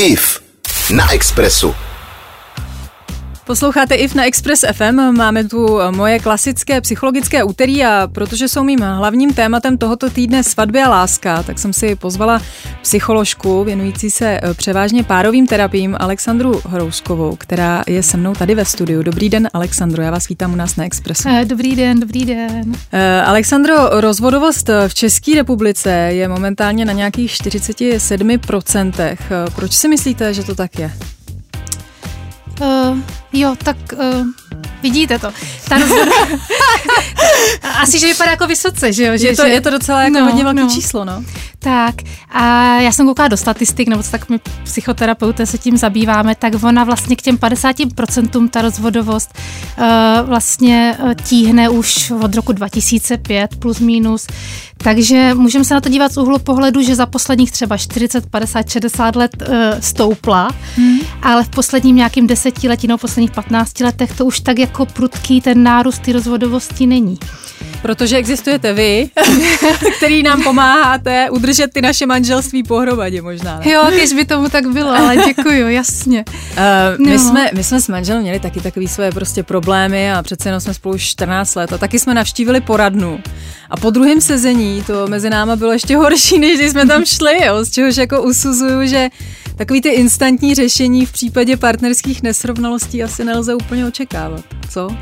IF na Expressu. Posloucháte IF na Express FM, máme tu moje klasické psychologické úterý a protože jsou mým hlavním tématem tohoto týdne svatby a láska, tak jsem si pozvala psycholožku věnující se eh, převážně párovým terapiím Alexandru Hrouskovou, která je se mnou tady ve studiu. Dobrý den, Alexandro, já vás vítám u nás na Expressu. Eh, dobrý den, dobrý den. Eh, Alexandro, rozvodovost v České republice je momentálně na nějakých 47%. Proč si myslíte, že to tak je? Uh, jo, tak uh, vidíte to. Ta Asi, že vypadá jako vysoce, že jo? Že, je, to, že... je to docela jako no, hodně velké no. číslo, no. Tak a já jsem koukala do statistik, nebo tak my psychoterapeuté se tím zabýváme, tak ona vlastně k těm 50% ta rozvodovost uh, vlastně uh, tíhne už od roku 2005 plus minus. Takže můžeme se na to dívat z úhlu pohledu, že za posledních třeba 40, 50, 60 let uh, stoupla, hmm. ale v posledním nějakým desetiletí nebo posledních 15 letech to už tak jako prudký ten nárůst ty rozvodovosti není. Protože existujete vy, který nám pomáháte udržet ty naše manželství pohromadě možná. Ne? Jo, když by tomu tak bylo, ale děkuju, jasně. Uh, my, no. jsme, my jsme s manželem měli taky takový své prostě problémy a přece jenom jsme spolu 14 let a taky jsme navštívili poradnu. A po druhém sezení to mezi náma bylo ještě horší, než když jsme tam šli, jo, z čehož jako usuzuju, že takový ty instantní řešení v případě partnerských nesrovnalostí asi nelze úplně očekávat. Co?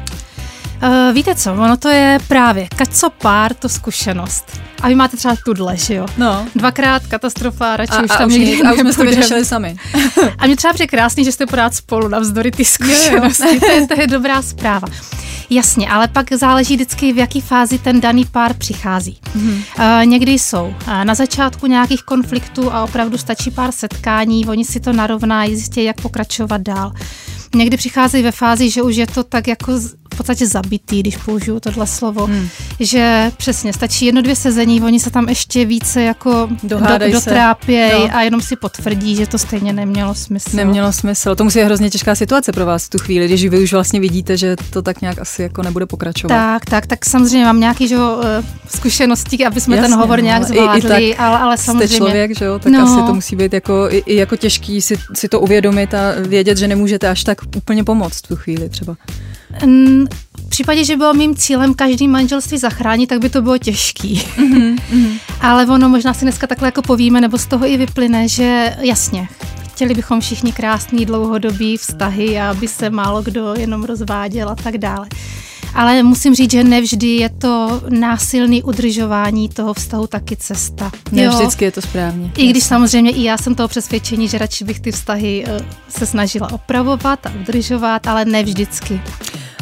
Uh, víte co, ono to je právě co pár, to zkušenost. A vy máte třeba tudle, že jo? No. Dvakrát katastrofa, radši a, už a tam někdy A už jsme to vyřešili sami. a mě třeba přijde krásný, že jste pořád spolu navzdory ty zkušenosti. to, je, to je dobrá zpráva. Jasně, ale pak záleží vždycky, v jaký fázi ten daný pár přichází. Mm-hmm. Uh, někdy jsou uh, na začátku nějakých konfliktů a opravdu stačí pár setkání, oni si to narovnají, zjistí, jak pokračovat dál. Někdy přicházejí ve fázi, že už je to tak jako v podstatě zabitý, když použiju tohle slovo, hmm. že přesně stačí jedno, dvě sezení, oni se tam ještě více jako do, dotrápějí no. a jenom si potvrdí, že to stejně nemělo smysl. Nemělo smysl. To musí být hrozně těžká situace pro vás v tu chvíli, když vy už vlastně vidíte, že to tak nějak asi jako nebude pokračovat. Tak, tak, tak samozřejmě mám nějaké že, eh, zkušenosti, aby jsme Jasně, ten hovor no, nějak zvládli, i, i tak ale, ale samozřejmě. Jste člověk, že jo, tak no. asi to musí být jako, i, i jako těžký si, si to uvědomit a vědět, že nemůžete až tak úplně pomoct v tu chvíli třeba. V případě, že bylo mým cílem každý manželství zachránit, tak by to bylo těžký. Mm-hmm. Ale ono možná si dneska takhle jako povíme, nebo z toho i vyplyne, že jasně, chtěli bychom všichni krásný dlouhodobý vztahy aby se málo kdo jenom rozváděl a tak dále. Ale musím říct, že nevždy je to násilný udržování toho vztahu taky cesta. Ne jo? vždycky je to správně. I když samozřejmě i já jsem toho přesvědčení, že radši bych ty vztahy eh, se snažila opravovat a udržovat, ale ne vždycky.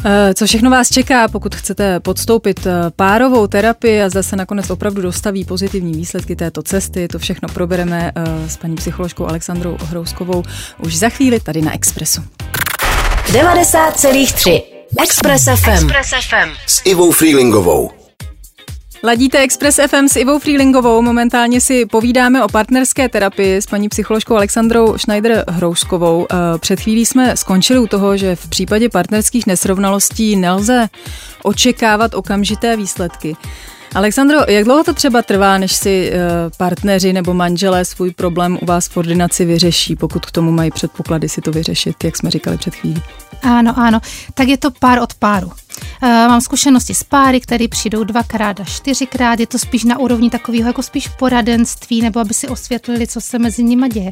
Eh, co všechno vás čeká, pokud chcete podstoupit eh, párovou terapii a zase nakonec opravdu dostaví pozitivní výsledky této cesty, to všechno probereme s paní psycholožkou Alexandrou Hrouskovou už za chvíli tady na Expressu. 90,3 Express FM. Express FM. S Ivou Freelingovou. Ladíte Express FM s Ivou Freelingovou. Momentálně si povídáme o partnerské terapii s paní psycholožkou Alexandrou Schneider Hrouskovou. Eh, před chvílí jsme skončili u toho, že v případě partnerských nesrovnalostí nelze očekávat okamžité výsledky. Alexandro, jak dlouho to třeba trvá, než si eh, partneři nebo manželé svůj problém u vás v ordinaci vyřeší, pokud k tomu mají předpoklady si to vyřešit, jak jsme říkali před chvílí? Ano, ano. Tak je to pár od páru. Uh, mám zkušenosti s páry, které přijdou dvakrát a čtyřikrát. Je to spíš na úrovni takového jako spíš poradenství, nebo aby si osvětlili, co se mezi nimi děje.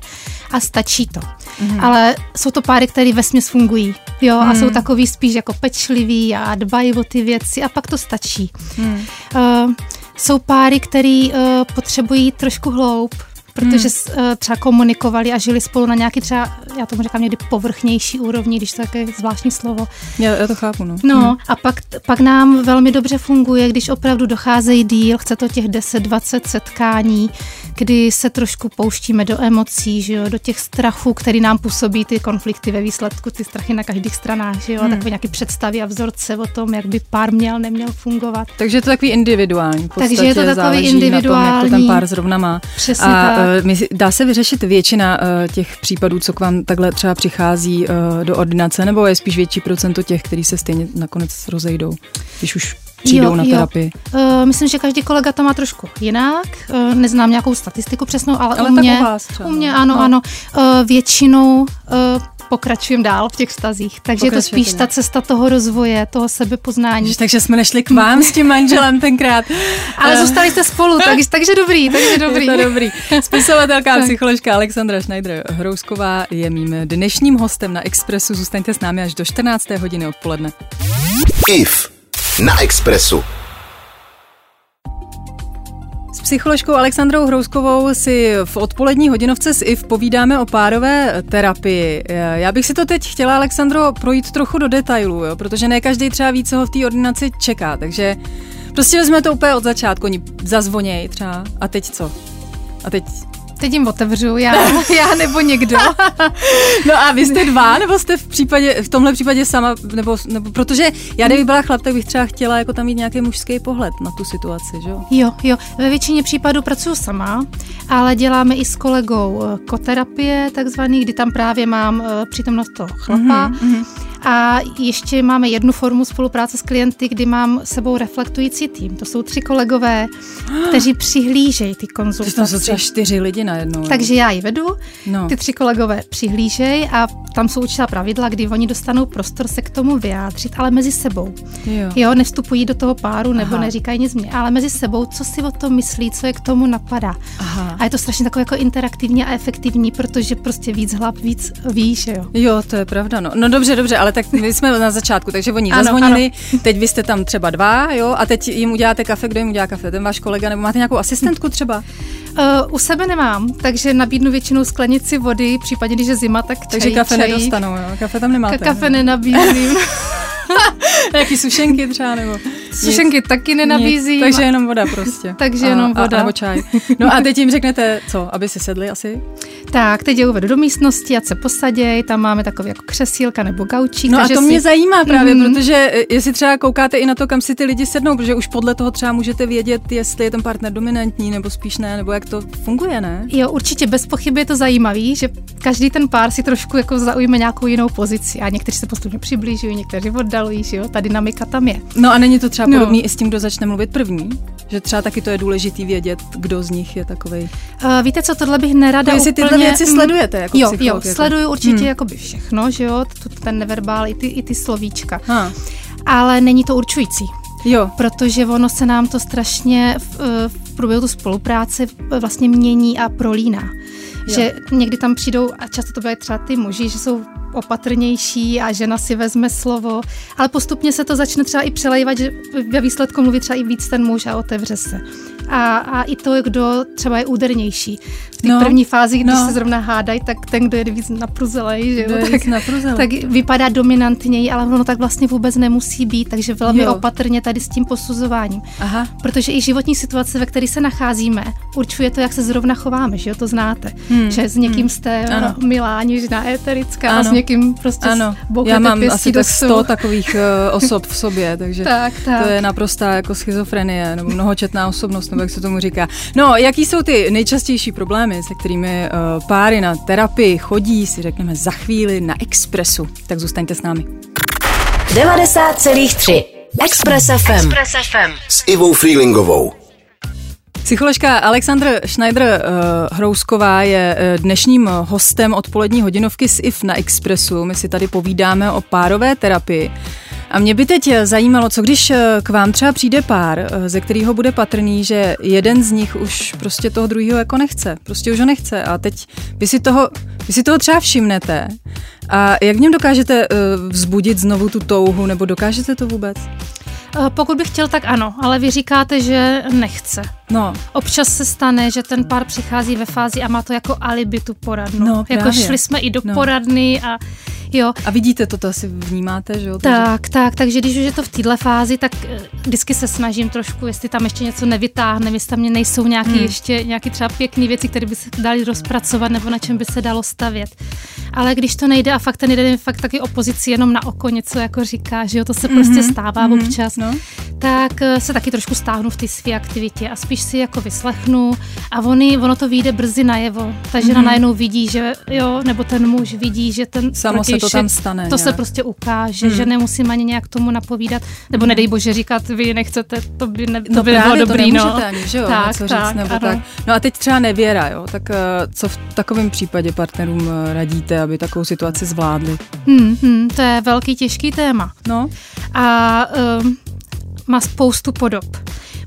A stačí to. Mm. Ale jsou to páry, které ve směs fungují. Jo, mm. a jsou mhm. takový spíš jako pečliví a dbají o ty věci a pak to stačí. Mm. Uh, jsou páry, které uh, potřebují trošku hloub, protože hmm. Eh, třeba komunikovali a žili spolu na nějaký třeba, já tomu říkám někdy povrchnější úrovni, když to je také zvláštní slovo. Já, já to chápu, no. No hmm. a pak, pak nám velmi dobře funguje, když opravdu docházejí díl, chce to těch 10-20 setkání, kdy se trošku pouštíme do emocí, že jo, do těch strachů, který nám působí ty konflikty ve výsledku, ty strachy na každých stranách, že jo, hmm. takové nějaké představy a vzorce o tom, jak by pár měl, neměl fungovat. Takže je to takový individuální. Takže je to takový individuální. Na tom, jak to ten pár zrovna má. Přesně a, tak. Eh, dá se vyřešit větina eh, těch případů, co k vám takhle třeba přichází eh, do ordinace, nebo je spíš větší procento těch, kteří se stejně nakonec rozejdou, když už přijdou jo, na terapii? Jo. Uh, myslím, že každý kolega to má trošku jinak. Uh, neznám nějakou statistiku přesnou, ale, ale u mě, tak u, vás třeba. u mě ano, no. ano. Uh, většinou uh, pokračujeme dál v těch vztazích. Takže je to spíš ta cesta toho rozvoje, toho sebepoznání. Jež, takže jsme nešli k vám s tím manželem tenkrát. Ale zůstali jste spolu, takže, takže dobrý, takže dobrý. Je to dobrý. Spisovatelka a psycholožka Alexandra Schneider Hrousková je mým dnešním hostem na Expressu. Zůstaňte s námi až do 14. hodiny odpoledne. IF na Expressu psycholožkou Alexandrou Hrouskovou si v odpolední hodinovce s IF povídáme o párové terapii. Já bych si to teď chtěla, Alexandro, projít trochu do detailů, jo? protože ne každý třeba ví, co ho v té ordinaci čeká, takže prostě vezme to úplně od začátku, oni zazvoněj třeba a teď co? A teď Teď jim otevřu, já, já nebo někdo. no a vy jste dva, nebo jste v případě, v tomhle případě sama, nebo, nebo protože já kdybych byla chlap, tak bych třeba chtěla jako tam mít nějaký mužský pohled na tu situaci, že jo? Jo, jo. Ve většině případů pracuji sama, ale děláme i s kolegou eh, koterapie, takzvaný, kdy tam právě mám eh, přítomnost toho chlapa. Mm-hmm. A ještě máme jednu formu spolupráce s klienty, kdy mám sebou reflektující tým. To jsou tři kolegové, kteří přihlížejí ty konzultace. To jsou třeba čtyři lidi najednou. Takže já ji vedu, no. ty tři kolegové přihlížejí a tam jsou určitá pravidla, kdy oni dostanou prostor se k tomu vyjádřit, ale mezi sebou. Jo, jo nevstupují do toho páru nebo Aha. neříkají nic mě, ale mezi sebou, co si o tom myslí, co je k tomu napadá. Aha. A je to strašně takové jako interaktivní a efektivní, protože prostě víc hlap, víc víš, jo. Jo, to je pravda. No, no dobře, dobře, ale tak my jsme na začátku, takže oni ano, zazvonili, ano. teď vy jste tam třeba dva, jo, a teď jim uděláte kafe, kdo jim udělá kafe, ten váš kolega, nebo máte nějakou asistentku třeba? Uh, u sebe nemám, takže nabídnu většinou sklenici vody, případně když je zima, tak čaj, Takže kafe čaj. nedostanou, jo? Kafe tam nemáte. Ka- kafe nenabízím. Jaký sušenky třeba, nebo? Sušenky Nic. taky nenabízím. takže jenom voda prostě. takže a, jenom voda. A, nebo čaj. No a teď jim řeknete, co, aby si sedli asi? Tak, teď je uvedu do místnosti, ať se posaděj, tam máme takový jako křesílka nebo gaučík. No a to si... mě zajímá právě, mm-hmm. protože e, jestli třeba koukáte i na to, kam si ty lidi sednou, protože už podle toho třeba můžete vědět, jestli je ten partner dominantní nebo spíš ne, nebo jak to funguje, ne? Jo, určitě bez pochyby je to zajímavý, že každý ten pár si trošku jako zaujme nějakou jinou pozici a někteří se postupně přiblížují, někteří oddalují, že jo, ta dynamika tam je. No a není to třeba no. podobný i s tím, kdo začne mluvit první? Že třeba taky to je důležitý vědět, kdo z nich je takový. Uh, víte co, tohle bych nerada to jestli úplně... tyhle věci sledujete jako Jo, jo, jako... sleduju určitě hmm. jakoby všechno, že jo, ten neverbál, i ty, i ty slovíčka. Ha. Ale není to určující. Jo. Protože ono se nám to strašně v, eh, v průběhu tu spolupráce vlastně mění a prolíná. Jo. Že někdy tam přijdou, a často to byly třeba ty muži, že jsou opatrnější a žena si vezme slovo, ale postupně se to začne třeba i přelejvat, že ve výsledku mluví třeba i víc ten muž a otevře se. A, a i to, kdo třeba je údernější. V té no, první fázi, když no. se zrovna hádají, tak ten, kdo je víc napruzelej, že jo, tak, napruzelej. tak vypadá dominantněji, ale ono tak vlastně vůbec nemusí být, takže velmi jo. opatrně tady s tím posuzováním. Aha. Protože i životní situace, ve které se nacházíme, určuje to, jak se zrovna chováme, že jo, to znáte. Hmm. Že s někým hmm. jste ano. milá, něžná, éterická ano. a s někým prostě ano. Já mám asi tak 100 takových uh, osob v sobě, takže tak, tak. to je naprostá jako schizofrenie nebo mnohočetná osobnost, nebo jak se tomu říká. No, jaký jsou ty nejčastější problémy, se kterými uh, páry na terapii chodí, si řekneme za chvíli na Expressu. Tak zůstaňte s námi. 90,3 Express FM. Express FM. S Ivou Freelingovou. Psycholožka Alexandr Schneider uh, Hrousková je uh, dnešním hostem odpolední hodinovky s IF na Expressu. My si tady povídáme o párové terapii. A mě by teď zajímalo, co když eh, k vám třeba přijde pár, ze kterého bude patrný, že jeden z nich už prostě toho druhého jako nechce. Prostě už ho nechce. A teď vy si toho, vy si toho třeba všimnete. A jak v něm dokážete vzbudit znovu tu touhu, nebo dokážete to vůbec? Eh, pokud bych chtěl, tak ano, ale vy říkáte, že nechce. No. Občas se stane, že ten pár přichází ve fázi a má to jako alibi tu poradnu. No, jako šli jsme i do no. poradny a jo. A vidíte to, to asi vnímáte, že jo? Tak, tak, takže když už je to v této fázi, tak eh, vždycky se snažím trošku, jestli tam ještě něco nevytáhne, jestli tam nejsou nějaké hmm. ještě nějaké třeba pěkné věci, které by se dali rozpracovat nebo na čem by se dalo stavět. ale když to nejde a fakt ten jeden je fakt taky opozici jenom na oko něco jako říká, že jo, to se mm-hmm. prostě stává mm-hmm. občas, no. tak eh, se taky trošku stáhnu v té své aktivitě a spíš si jako vyslechnu a oni, ono to vyjde brzy najevo. Ta žena mm-hmm. najednou vidí, že jo, nebo ten muž vidí, že ten Samo se to tam stane. To nějak. se prostě ukáže, mm. že nemusím ani nějak tomu napovídat, nebo nedej bože říkat, vy nechcete, to by, ne, to no by právě, bylo dobrý, no. Ani, že jo, tak, tak, říct, nebo tak. No a teď třeba nevěra, jo, tak uh, co v takovém případě partnerům uh, radíte, aby takovou situaci zvládli? Hmm, hmm, to je velký těžký téma. No. A um, má spoustu podob.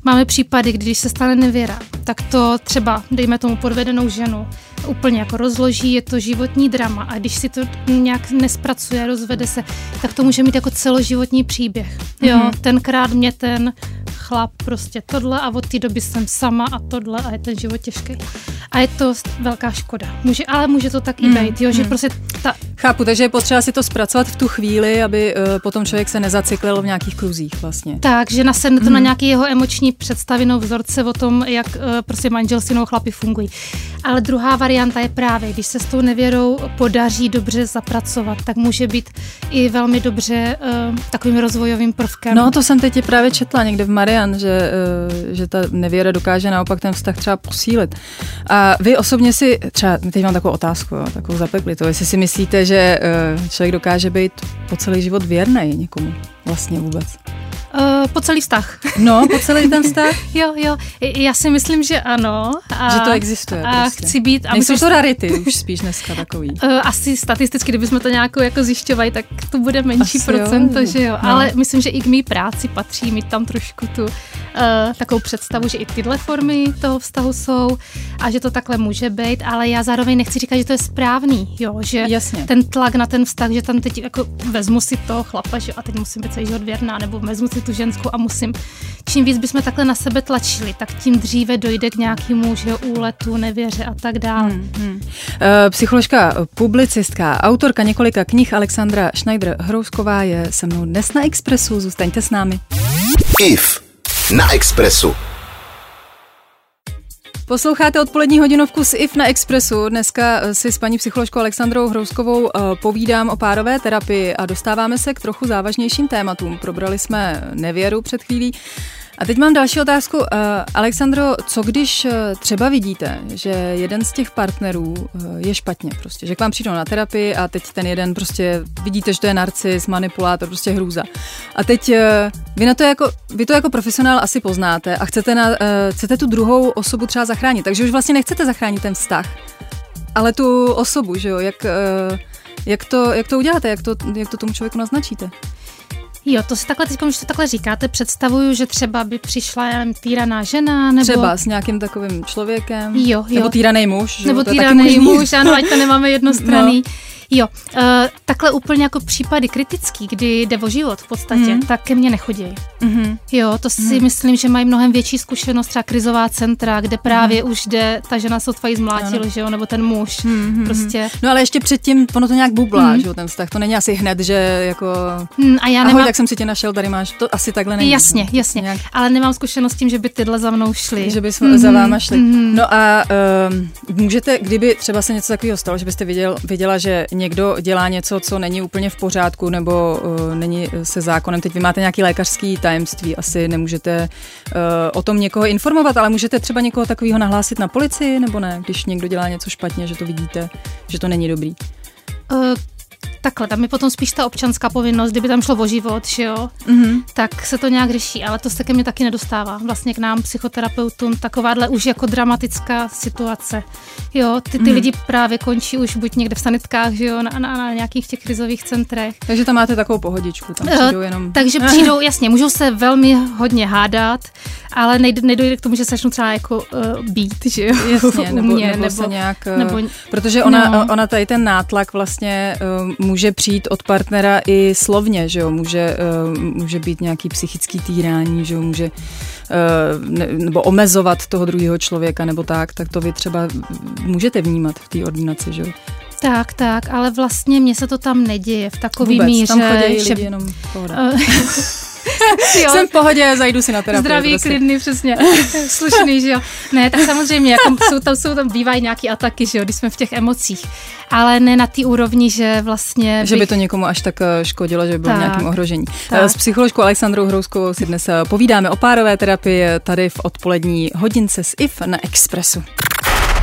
Máme případy, když se stane nevěra, tak to třeba, dejme tomu podvedenou ženu, úplně jako rozloží, je to životní drama a když si to nějak nespracuje, rozvede se, tak to může mít jako celoživotní příběh. Jo, mm-hmm. tenkrát mě ten chlap prostě tohle a od té doby jsem sama a tohle a je ten život těžký. A je to velká škoda. Může, ale může to tak i mm, být, jo, že mm. prostě ta... Chápu, takže je potřeba si to zpracovat v tu chvíli, aby uh, potom člověk se nezacyklil v nějakých kruzích vlastně. Tak, že nasedne to mm. na nějaký jeho emoční představy, no vzorce o tom, jak uh, prostě manželství nebo chlapi fungují. Ale druhá varianta je právě, když se s tou nevěrou podaří dobře zapracovat, tak může být i velmi dobře uh, takovým rozvojovým prvkem. No, to jsem teď právě četla někde v Marian, že, uh, že ta nevěra dokáže naopak ten vztah třeba posílit. A vy osobně si, třeba teď mám takovou otázku, jo, takovou zapeklitou, jestli si myslíte, že uh, člověk dokáže být po celý život věrný někomu vlastně vůbec? Uh, po celý vztah. No, po celý ten vztah? jo, jo. Já si myslím, že ano. A, že to existuje. A prostě. chci být... A Nejsou myslím, to rarity už spíš dneska takový. Uh, asi statisticky, kdybychom to nějakou jako zjišťovali, tak to bude menší asi procento, jo. že jo. No. Ale myslím, že i k mý práci patří mít tam trošku tu uh, takovou představu, že i tyhle formy toho vztahu jsou a že to takhle může být, ale já zároveň nechci říkat, že to je správný, jo, že Jasně. ten tlak na ten vztah, že tam teď jako vezmu si toho chlapa, že a teď musím být celý život věrná, nebo vezmu si tu ženskou a musím. Čím víc bychom takhle na sebe tlačili, tak tím dříve dojde k nějakému že úletu, nevěře a tak dále. Hmm, hmm. E, psycholožka, publicistka, autorka několika knih Alexandra Schneider-Hrousková je se mnou dnes na Expressu. Zůstaňte s námi. IF na Expressu. Posloucháte odpolední hodinovku s IF na Expressu. Dneska eh, si s paní psycholožkou Alexandrou Hrouskovou eh, povídám o párové terapii a dostáváme se k trochu závažnějším tématům. Probrali jsme nevěru před chvílí. A teď mám další otázku. Uh, Alexandro, co když uh, třeba vidíte, že jeden z těch partnerů uh, je špatně prostě, že k vám přijdou na terapii a teď ten jeden prostě vidíte, že to je narcis, manipulátor, prostě hrůza. A teď vy na to jako, vy to jako profesionál asi poznáte a chcete, na, chcete tu druhou osobu třeba zachránit, takže už vlastně nechcete zachránit ten vztah, ale tu osobu, že jo, jak, jak, to, jak to uděláte, jak to, jak to tomu člověku naznačíte? Jo, to si takhle, teď, když to takhle říkáte, představuju, že třeba by přišla jen týraná žena, nebo... Třeba s nějakým takovým člověkem. Jo, jo. Nebo týraný muž. Nebo týraný muž, ano, ať to nemáme jednostranný. No. Jo, uh, takhle úplně jako případy kritický, kdy jde o život v podstatě, mm. tak ke mně nechodí. Mm-hmm. Jo, to si mm. myslím, že mají mnohem větší zkušenost, třeba krizová centra, kde právě mm. už jde, ta žena se tvojí zmlátil, ano. že jo, nebo ten muž, mm-hmm. prostě. No ale ještě předtím, ono to nějak bublá, mm. že jo, ten vztah, to není asi hned, že jako, mm, a já ahoj, nemám... tak jsem si tě našel, tady máš, to asi takhle není. Jasně, no, jasně, nějak... ale nemám zkušenost s tím, že by tyhle za mnou šly. Že by mm-hmm. za váma šli. Mm-hmm. No a uh, můžete, kdyby třeba se něco takového stalo, že byste viděl, viděla, že někdo dělá něco, co není úplně v pořádku nebo uh, není se zákonem. Teď vy máte nějaký lékařský tajemství, asi nemůžete uh, o tom někoho informovat, ale můžete třeba někoho takového nahlásit na policii nebo ne, když někdo dělá něco špatně, že to vidíte, že to není dobrý. Uh, takhle, tam je potom spíš ta občanská povinnost, kdyby tam šlo o život, že jo, mm-hmm. tak se to nějak řeší, ale to se ke mně taky nedostává. Vlastně k nám, psychoterapeutům, takováhle už jako dramatická situace. Jo, ty, ty mm-hmm. lidi právě končí už buď někde v sanitkách, že jo, na, na, na nějakých těch krizových centrech. Takže tam máte takovou pohodičku, tam eh, přijdou jenom... Takže přijdou, jasně, můžou se velmi hodně hádat, ale nejde, nedojde k tomu, že se začnou třeba jako uh, být, že jo, jasně, nebo, mě, nebo, nebo, se nějak... Uh, nebo, protože ona, no. ona tady ten nátlak vlastně uh, může přijít od partnera i slovně, že jo, může, uh, může být nějaký psychický týrání, že jo, může uh, ne, nebo omezovat toho druhého člověka nebo tak, tak to vy třeba můžete vnímat v té ordinaci, že jo. Tak, tak, ale vlastně mně se to tam neděje v takový Vůbec, míře. tam chodí že... lidi jenom pohoda. Jsem v pohodě, zajdu si na terapii. Zdravý, prostě. klidný, přesně. Slušný, že jo. Ne, tak samozřejmě, jako jsou tam, jsou tam, bývají nějaký ataky, že jo, když jsme v těch emocích. Ale ne na té úrovni, že vlastně... Že bych... by to někomu až tak eh, škodilo, že by bylo tak, nějakým ohrožení. Tak. S psycholožkou Alexandrou Hrouskou si dnes povídáme o párové terapii tady v odpolední hodince s IF na Expressu.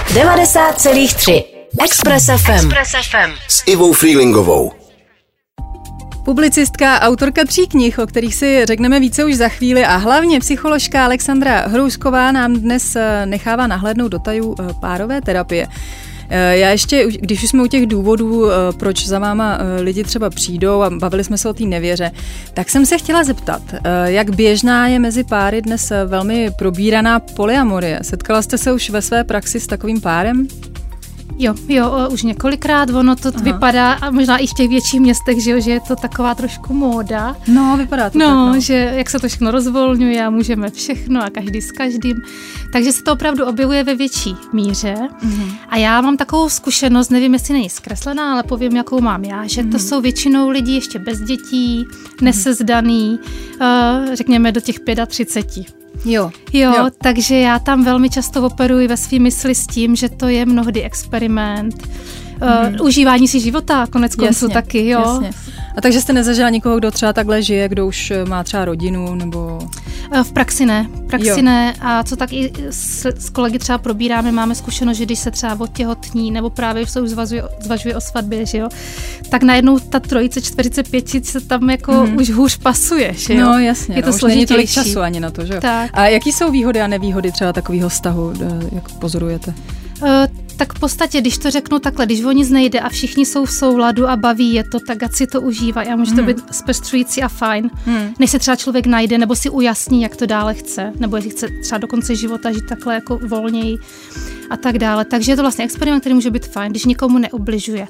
90,3 Express FM. Express FM. S Ivou Freelingovou. Publicistka, autorka tří knih, o kterých si řekneme více už za chvíli a hlavně psycholožka Alexandra Hrousková nám dnes eh, nechává nahlédnout do tajů eh, párové terapie. Eh, já ještě, když už jsme u těch důvodů, proč za váma lidi třeba přijdou a bavili jsme se o té nevěře, tak jsem se chtěla zeptat, jak běžná je mezi páry dnes velmi probíraná polyamorie. Setkala jste se už ve své praxi s takovým párem? Jo, jo, už několikrát, ono to Aha. vypadá, a možná i v těch větších městech, že, jo, že je to taková trošku móda. No, vypadá to no, tak, no. že jak se to všechno rozvolňuje a můžeme všechno a každý s každým. Takže se to opravdu objevuje ve větší míře. Mm-hmm. A já mám takovou zkušenost, nevím, jestli není zkreslená, ale povím, jakou mám já, že mm-hmm. to mhm. jsou většinou lidi ještě bez dětí, nesezdaný, mm-hmm. uh, řekněme do těch 35. Jo. jo. Jo, takže já tam velmi často operuji ve svým mysli s tím, že to je mnohdy experiment, mm. uh, užívání si života, konec konců taky, jo. Jasně. A takže jste nezažila nikoho, kdo třeba takhle žije, kdo už má třeba rodinu nebo... Eh, v praxi ne, v praxi jo. ne. A co tak i s, s kolegy třeba probíráme, máme zkušenost, že když se třeba otěhotní nebo právě se už zvažuje, zvažuje o svatbě, že jo, tak najednou ta trojice, čtverice, pětice se tam jako mm. už hůř pasuje, že jo. No jasně, je to no, už není tolik času ani na to, že jo. Tak. A jaký jsou výhody a nevýhody třeba takového vztahu, eh, jak pozorujete? Uh, tak v podstatě, když to řeknu takhle, když o nic nejde a všichni jsou v souladu a baví je to, tak ať si to užívají a může to hmm. být zpestřující a fajn, hmm. než se třeba člověk najde nebo si ujasní, jak to dále chce, nebo jestli chce třeba do konce života žít takhle jako volněji a tak dále. Takže je to vlastně experiment, který může být fajn, když nikomu neubližuje.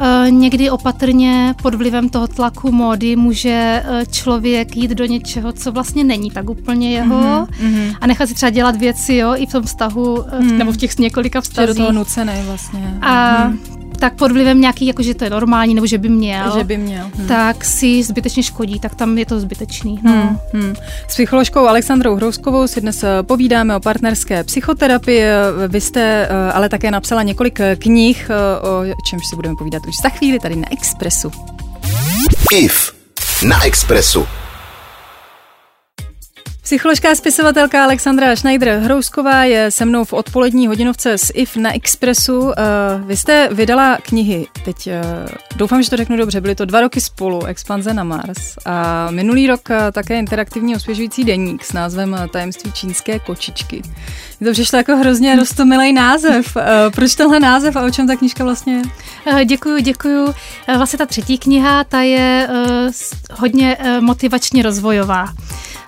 Eh, někdy opatrně pod vlivem toho tlaku módy může eh, člověk jít do něčeho, co vlastně není tak úplně jeho mm-hmm. a nechat si třeba dělat věci jo, i v tom vztahu, mm. nebo v těch několika vztazích. Nucený vlastně. A mm tak pod vlivem nějaký, jako že to je normální, nebo že by měl, že by měl. Hmm. tak si zbytečně škodí, tak tam je to zbytečný. No. Hmm. Hmm. S psycholožkou Alexandrou Hrouskovou si dnes eh, povídáme o partnerské psychoterapii. Vy jste eh, ale také napsala několik eh, knih, o čemž si budeme povídat už za chvíli tady na Expressu. IF na Expressu. Psycholožka spisovatelka Alexandra Schneider Hrousková je se mnou v odpolední hodinovce s IF na Expressu. Uh, vy jste vydala knihy, teď uh, doufám, že to řeknu dobře, byly to dva roky spolu, Expanze na Mars a minulý rok uh, také interaktivní osvěžující deník s názvem Tajemství čínské kočičky. Mně to přišlo jako hrozně rostomilý název. Proč tenhle název a o čem ta knížka vlastně je? Děkuju, děkuju. Vlastně ta třetí kniha, ta je hodně motivačně rozvojová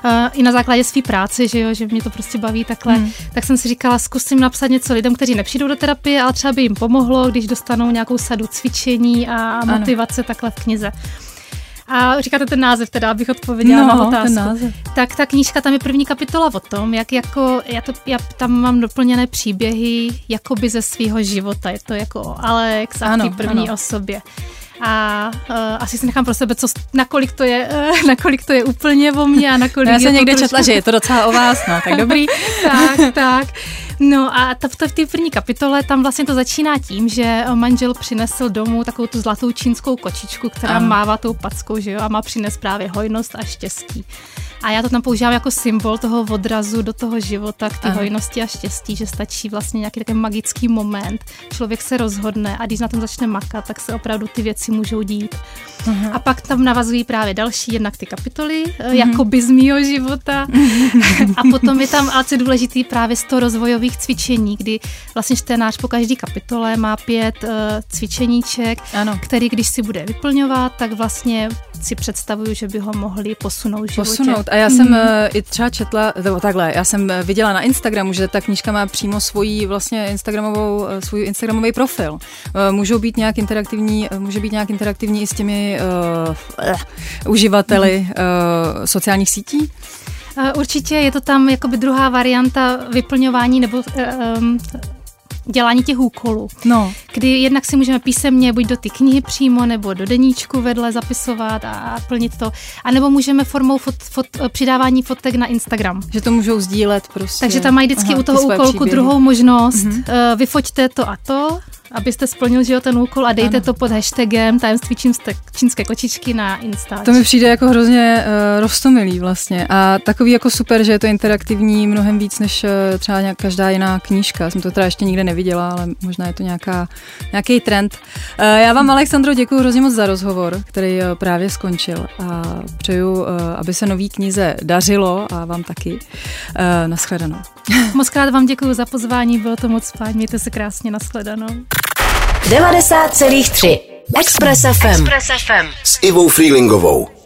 uh, i na základě své práce, že jo, že mě to prostě baví takhle, hmm. tak jsem si říkala, zkusím napsat něco lidem, kteří nepřijdou do terapie, ale třeba by jim pomohlo, když dostanou nějakou sadu cvičení a motivace ano. takhle v knize. A říkáte ten název, teda, abych odpověděla no, na otázku. Ten název. Tak ta knížka, tam je první kapitola o tom, jak jako, já, to, já tam mám doplněné příběhy jakoby ze svého života. Je to jako Alex a ano, v první ano. osobě a uh, asi si nechám pro sebe, co, nakolik, to je, uh, nakolik to je úplně o mně a nakolik Já jsem někde trošku... četla, že je to docela o vás, no tak dobrý. tak, tak. No a to, to v té první kapitole tam vlastně to začíná tím, že manžel přinesl domů takovou tu zlatou čínskou kočičku, která ano. mává tou packou, že jo, a má přines právě hojnost a štěstí. A já to tam používám jako symbol toho odrazu do toho života, k té hojnosti a štěstí, že stačí vlastně nějaký takový magický moment. Člověk se rozhodne a když na tom začne makat, tak se opravdu ty věci můžou dít. Aha. A pak tam navazují právě další jednak ty kapitoly, mm-hmm. jako by z mýho života. a potom je tam, ale co je důležitý, právě z toho rozvojových cvičení, kdy vlastně čtenář po každé kapitole má pět uh, cvičeníček, ano. který když si bude vyplňovat, tak vlastně si představuju, že by ho mohli posunout v životě. Posunout. A já jsem mm. i třeba četla, nebo takhle, já jsem eh, viděla na Instagramu, že ta knížka má přímo svoji vlastně Instagramovou, svůj Instagramový profil. Můžou být nějak interaktivní, může být nějak interaktivní i s těmi uh, uh, uživateli uh, sociálních sítí? Určitě je to tam jakoby druhá varianta vyplňování nebo um, dělání těch úkolů. No. Kdy jednak si můžeme písemně buď do ty knihy přímo, nebo do deníčku vedle zapisovat a plnit to. A nebo můžeme formou fot, fot, přidávání fotek na Instagram. Že to můžou sdílet prostě. Takže tam mají vždycky Aha, u toho úkolku příběhy. druhou možnost. Mm-hmm. Uh, vyfoťte to a to abyste splnil že jo, ten úkol a dejte ano. to pod hashtagem tajemství čínské, čínské kočičky na Insta. To mi přijde jako hrozně uh, rostomilý vlastně a takový jako super, že je to interaktivní mnohem víc než uh, třeba nějak každá jiná knížka. Jsem to teda ještě nikde neviděla, ale možná je to nějaká, nějaký trend. Uh, já vám, Alexandro, děkuji hrozně moc za rozhovor, který uh, právě skončil a přeju, uh, aby se nový knize dařilo a vám taky. Uh, naschledanou. Moc krát vám děkuji za pozvání, bylo to moc fajn, mějte se krásně, naschledanou. 90,3 Express FM. Express FM. S Ivou Freelingovou.